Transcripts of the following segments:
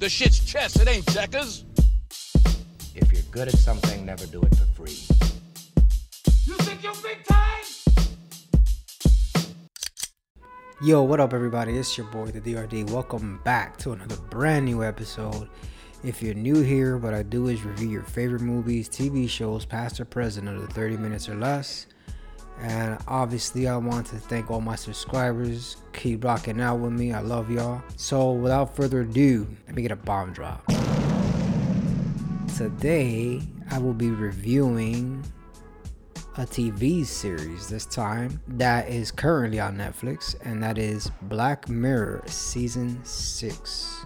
The shit's chess, it ain't checkers. If you're good at something, never do it for free. You think you're big time? Yo, what up, everybody? It's your boy, the DRD. Welcome back to another brand new episode. If you're new here, what I do is review your favorite movies, TV shows, past or present, under 30 minutes or less. And obviously, I want to thank all my subscribers. Keep rocking out with me. I love y'all. So, without further ado, let me get a bomb drop. Today, I will be reviewing a TV series this time that is currently on Netflix, and that is Black Mirror Season 6.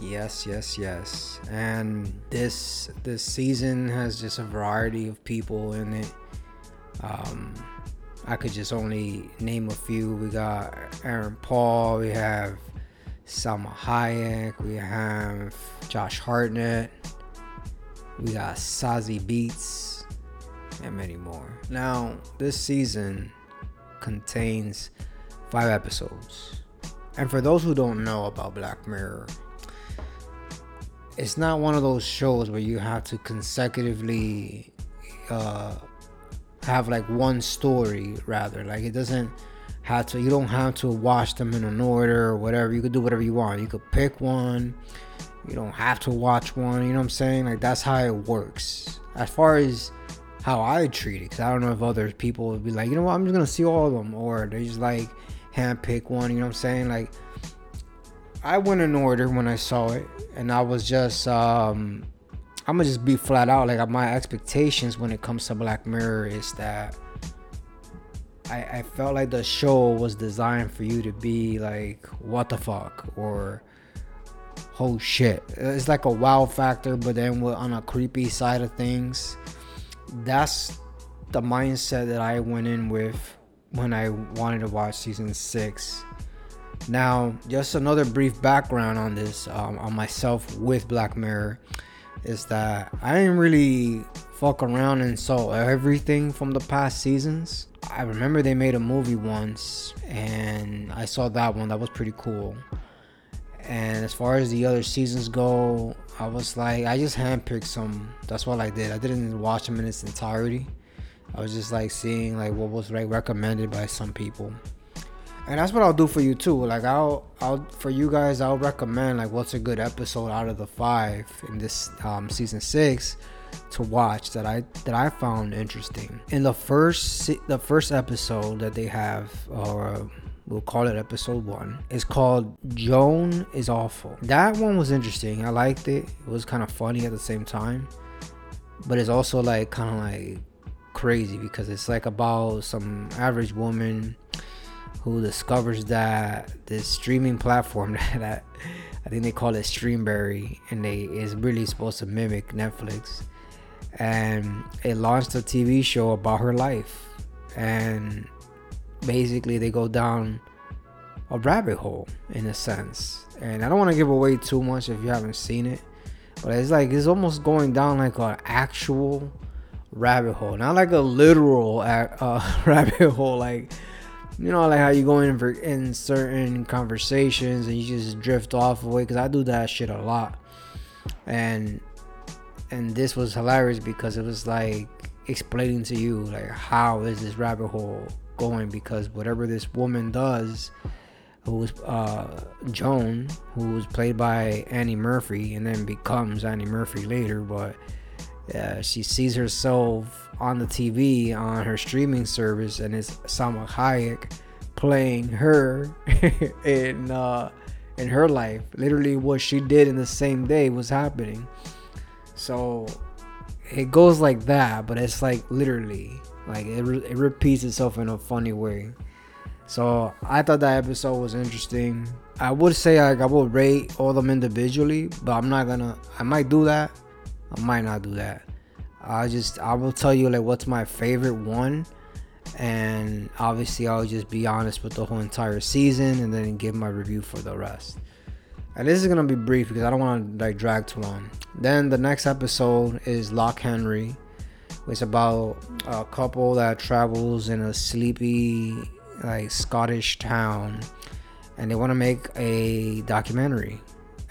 Yes, yes, yes. And this this season has just a variety of people in it. Um, I could just only name a few. We got Aaron Paul, we have Salma Hayek, we have Josh Hartnett, we got Zazie Beetz, and many more. Now, this season contains five episodes. And for those who don't know about Black Mirror, it's not one of those shows where you have to consecutively uh, have like one story rather. Like it doesn't have to you don't have to watch them in an order or whatever. You could do whatever you want. You could pick one. You don't have to watch one. You know what i'm saying? Like that's how it works. As far as how i treat it because i don't know if other people would be like you know what? I'm just gonna see all of them. Or they just like hand pick one you know what i'm saying? Like i went in order when i saw it and i was just um I'm gonna just be flat out. Like my expectations when it comes to Black Mirror is that I, I felt like the show was designed for you to be like, what the fuck, or oh shit. It's like a wow factor, but then with, on a creepy side of things. That's the mindset that I went in with when I wanted to watch season six. Now, just another brief background on this, um, on myself with Black Mirror is that I didn't really fuck around and saw everything from the past seasons. I remember they made a movie once and I saw that one. That was pretty cool. And as far as the other seasons go, I was like, I just handpicked some. That's what I did. I didn't watch them in its entirety. I was just like seeing like what was like recommended by some people and that's what I'll do for you too. Like I'll I'll for you guys I'll recommend like what's a good episode out of the five in this um, season six to watch that I that I found interesting. In the first the first episode that they have or we'll call it episode one is called Joan is awful. That one was interesting. I liked it. It was kind of funny at the same time, but it's also like kind of like crazy because it's like about some average woman who discovers that this streaming platform that I think they call it Streamberry and they is really supposed to mimic Netflix. And it launched a TV show about her life. And basically they go down a rabbit hole in a sense. And I don't want to give away too much if you haven't seen it but it's like it's almost going down like an actual rabbit hole. Not like a literal uh, rabbit hole like you know, like how you go in for in certain conversations and you just drift off away. Because I do that shit a lot, and and this was hilarious because it was like explaining to you like how is this rabbit hole going because whatever this woman does who was uh, Joan, who was played by Annie Murphy, and then becomes Annie Murphy later. But uh, she sees herself on the TV on her streaming service, and it's Salma Hayek playing her in uh, in her life. Literally, what she did in the same day was happening. So it goes like that, but it's like literally like it, re- it repeats itself in a funny way. So I thought that episode was interesting. I would say like I would rate all them individually, but I'm not gonna. I might do that. I might not do that. I just I will tell you like what's my favorite one, and obviously I'll just be honest with the whole entire season and then give my review for the rest. And this is gonna be brief because I don't want to like drag too long. Then the next episode is Loch Henry. It's about a couple that travels in a sleepy like Scottish town and they want to make a documentary.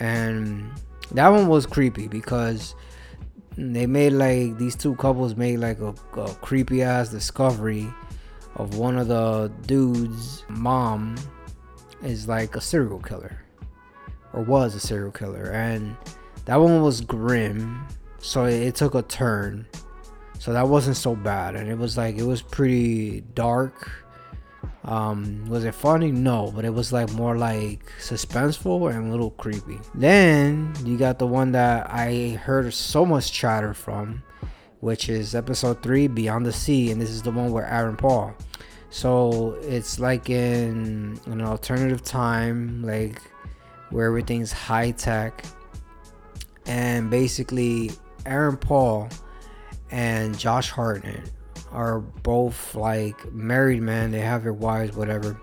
And that one was creepy because they made like these two couples made like a, a creepy ass discovery of one of the dudes' mom is like a serial killer or was a serial killer. And that one was grim so it, it took a turn. So that wasn't so bad. And it was like it was pretty dark um was it funny? No but it was like more like suspenseful and a little creepy. Then you got the one that i heard so much chatter from which is episode 3 beyond the sea and this is the one where aaron paul. So it's like in an alternative time like where everything's high tech and basically aaron paul and josh hartnett are both like married men they have their wives whatever.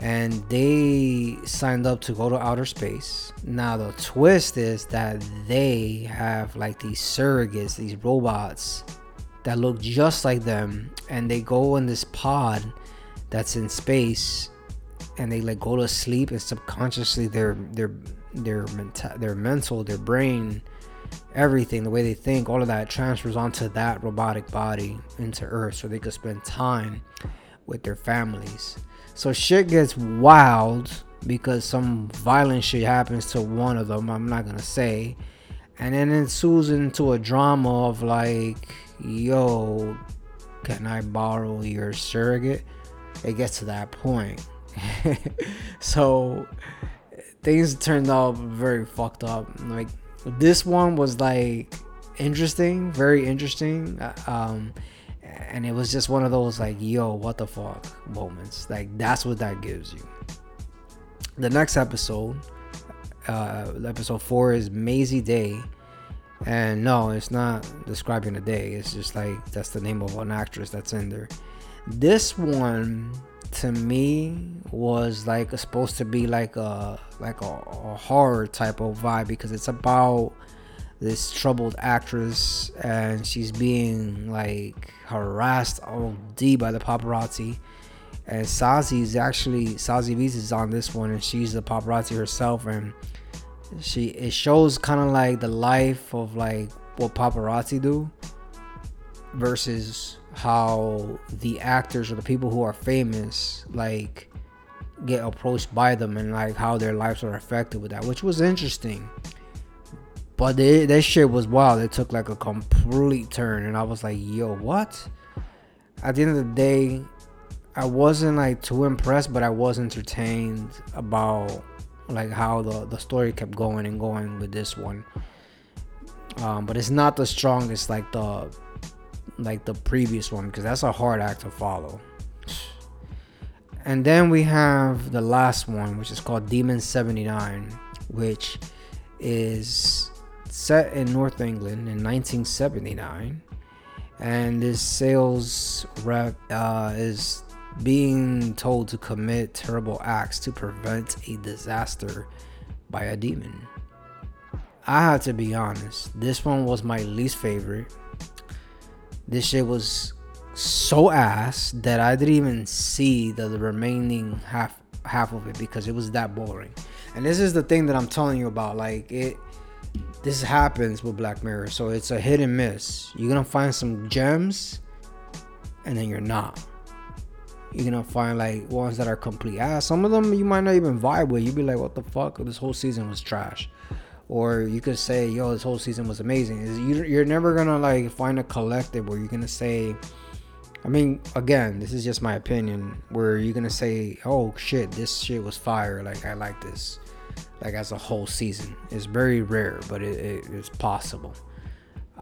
And they signed up to go to outer space. Now the twist is that they have like these surrogates these robots that look just like them. And they go in this pod that's in space and they like go to sleep and subconsciously their their their mental their mental their brain everything the way they think all of that transfers onto that robotic body into earth so they could spend time with their families. So shit gets wild because some violent shit happens to one of them i'm not gonna say. And then ensues into a drama of like yo can i borrow your surrogate? It gets to that point. So things turned out very fucked up. Like this one was like interesting very interesting uh, um and it was just one of those like yo what the fuck moments. Like that's what that gives you. The next episode uh episode four is Mazey Day and no it's not describing a day. It's just like that's the name of an actress that's in there. This one to me was like supposed to be like a like a, a, horror type of vibe because it's about this troubled actress and she's being like harassed all D by the paparazzi. And Zazie is actually Zazie Beetz is on this one and she's the paparazzi herself and she it shows kind of like the life of like what paparazzi do versus how the actors or the people who are famous like get approached by them and like how their lives are affected with that, which was interesting. But they, that shit was wild. It took like a complete turn, and I was like, "Yo, what?" At the end of the day, I wasn't like too impressed, but I was entertained about like how the the story kept going and going with this one. Um, but it's not the strongest like the like the previous one because that's a hard act to follow. And then we have the last one, which is called Demon 79, which is set in North England in 1979. And this sales rep uh, is being told to commit terrible acts to prevent a disaster by a demon. I have to be honest, this one was my least favorite this shit was so ass that I didn't even see the, the remaining half half of it because it was that boring. And this is the thing that I'm telling you about. Like it this happens with Black Mirror. So it's a hit and miss. You're gonna find some gems and then you're not. You're gonna find like ones that are complete ass. Some of them you might not even vibe with. You'd be like, what the fuck? This whole season was trash or you could say yo this whole season was amazing. You're never gonna like find a collective where you're gonna say i mean again this is just my opinion where you're gonna say oh shit this shit was fire. Like i like this like as a whole season. It's very rare but it, it, it's possible.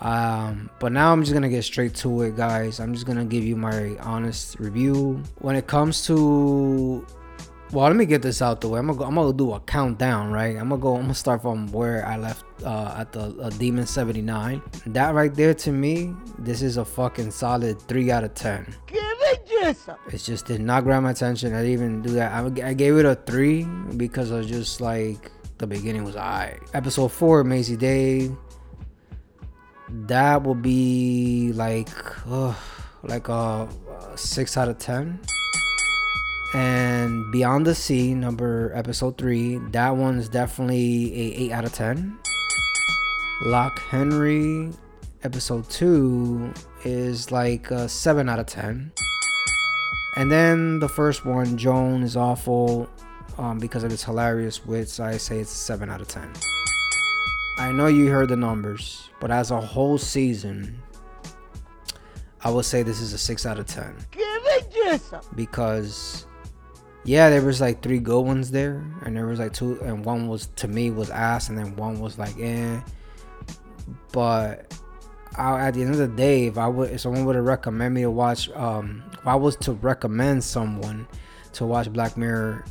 Um but now i'm just gonna get straight to it guys. I'm just gonna give you my honest review. When it comes to well, let me get this out the way. I'm gonna go, I'm gonna do a countdown, right? I'm gonna go. I'm gonna start from where I left uh, at the uh, Demon 79. That right there, to me, this is a fucking solid three out of ten. give It just did not grab my attention. I didn't even do that. I, I gave it a three because I was just like the beginning was alright. Episode four, Mazey Day. That will be like, uh, like a, a six out of ten And Beyond the Sea, number episode three, that one's definitely a eight out of ten. Loch Henry, episode two, is like a seven out of ten. And then the first one, Joan, is awful um, because of its hilarious wits. I say it's a seven out of ten. I know you heard the numbers, but as a whole season, I would say this is a six out of ten. Because yeah, there was like three good ones there, and there was like two, and one was to me was ass, and then one was like eh. But I, at the end of the day, if I would, if someone would have recommend me to watch, um, if I was to recommend someone to watch Black Mirror,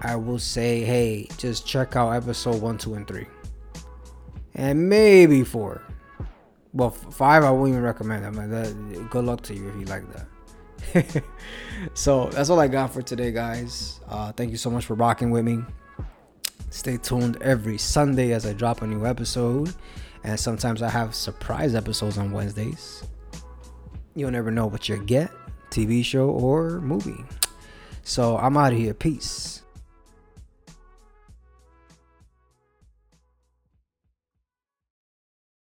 I will say, hey, just check out episode one, two, and three, and maybe four. Well, five I wouldn't even recommend. I mean, that, good luck to you if you like that. so that's all I got for today, guys. Uh, thank you so much for rocking with me. Stay tuned every Sunday as I drop a new episode. And sometimes I have surprise episodes on Wednesdays. You'll never know what you get TV show or movie. So I'm out of here. Peace.